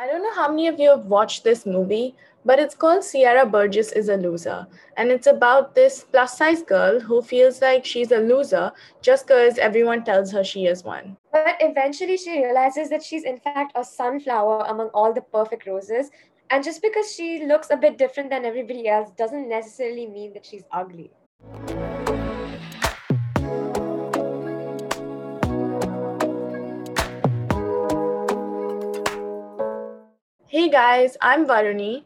I don't know how many of you have watched this movie, but it's called Sierra Burgess is a Loser. And it's about this plus size girl who feels like she's a loser just because everyone tells her she is one. But eventually she realizes that she's in fact a sunflower among all the perfect roses. And just because she looks a bit different than everybody else doesn't necessarily mean that she's ugly. Hey guys, I'm Varuni.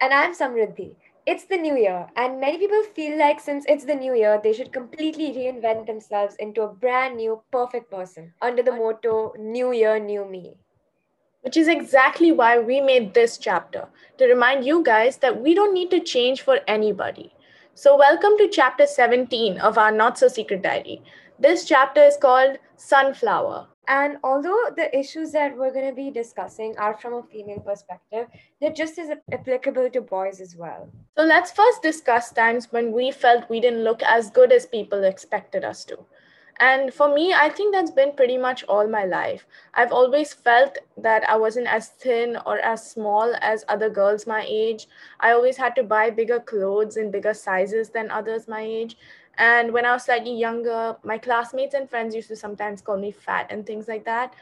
And I'm Samriddhi. It's the new year, and many people feel like since it's the new year, they should completely reinvent themselves into a brand new, perfect person under the motto New Year, New Me. Which is exactly why we made this chapter to remind you guys that we don't need to change for anybody. So, welcome to chapter 17 of our Not So Secret Diary. This chapter is called Sunflower. And although the issues that we're going to be discussing are from a female perspective, they're just as applicable to boys as well. So let's first discuss times when we felt we didn't look as good as people expected us to. And for me, I think that's been pretty much all my life. I've always felt that I wasn't as thin or as small as other girls my age. I always had to buy bigger clothes in bigger sizes than others my age. And when I was slightly younger, my classmates and friends used to sometimes call me fat and things like that.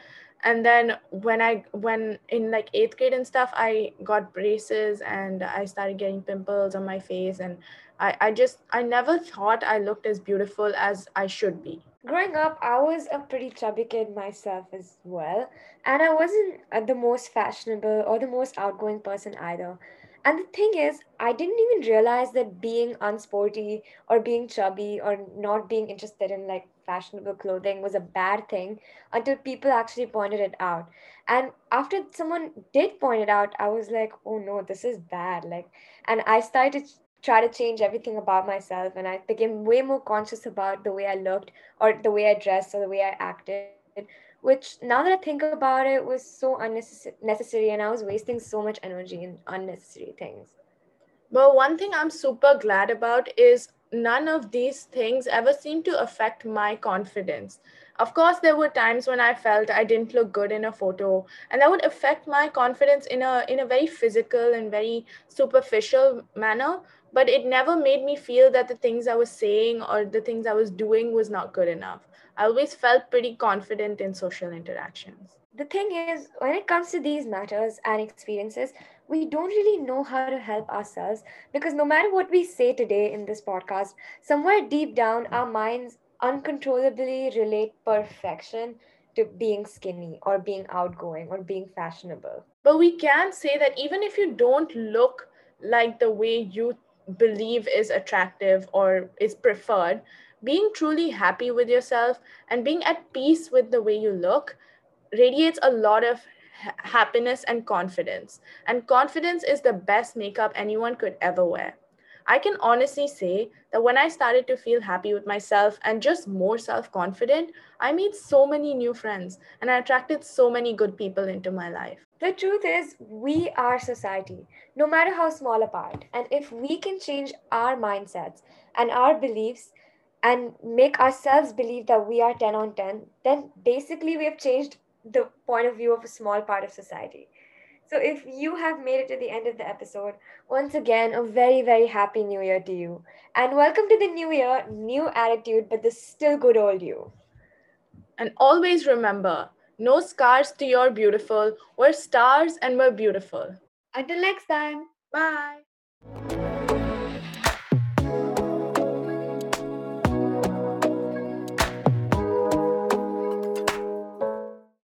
And then when I when in like eighth grade and stuff, I got braces and I started getting pimples on my face and I, I just I never thought I looked as beautiful as I should be. Growing up, I was a pretty chubby kid myself as well, and I wasn't uh, the most fashionable or the most outgoing person either. And the thing is, I didn't even realize that being unsporty or being chubby or not being interested in like fashionable clothing was a bad thing until people actually pointed it out. And after someone did point it out, I was like, oh no, this is bad. Like, and I started to try to change everything about myself and I became way more conscious about the way I looked or the way I dressed or the way I acted which now that I think about it was so unnecessary and I was wasting so much energy in unnecessary things. Well, one thing I'm super glad about is none of these things ever seemed to affect my confidence. Of course, there were times when I felt I didn't look good in a photo, and that would affect my confidence in a in a very physical and very superficial manner. But it never made me feel that the things I was saying or the things I was doing was not good enough. I always felt pretty confident in social interactions. The thing is, when it comes to these matters and experiences, we don't really know how to help ourselves because no matter what we say today in this podcast, somewhere deep down, our minds uncontrollably relate perfection to being skinny or being outgoing or being fashionable. But we can say that even if you don't look like the way you believe is attractive or is preferred, being truly happy with yourself and being at peace with the way you look radiates a lot of ha- happiness and confidence. And confidence is the best makeup anyone could ever wear. I can honestly say that when I started to feel happy with myself and just more self confident, I made so many new friends and I attracted so many good people into my life. The truth is, we are society, no matter how small a part. And if we can change our mindsets and our beliefs, and make ourselves believe that we are 10 on 10, then basically we have changed the point of view of a small part of society. So if you have made it to the end of the episode, once again, a very, very happy new year to you. And welcome to the new year, new attitude, but the still good old you. And always remember no scars to your beautiful. We're stars and we're beautiful. Until next time. Bye.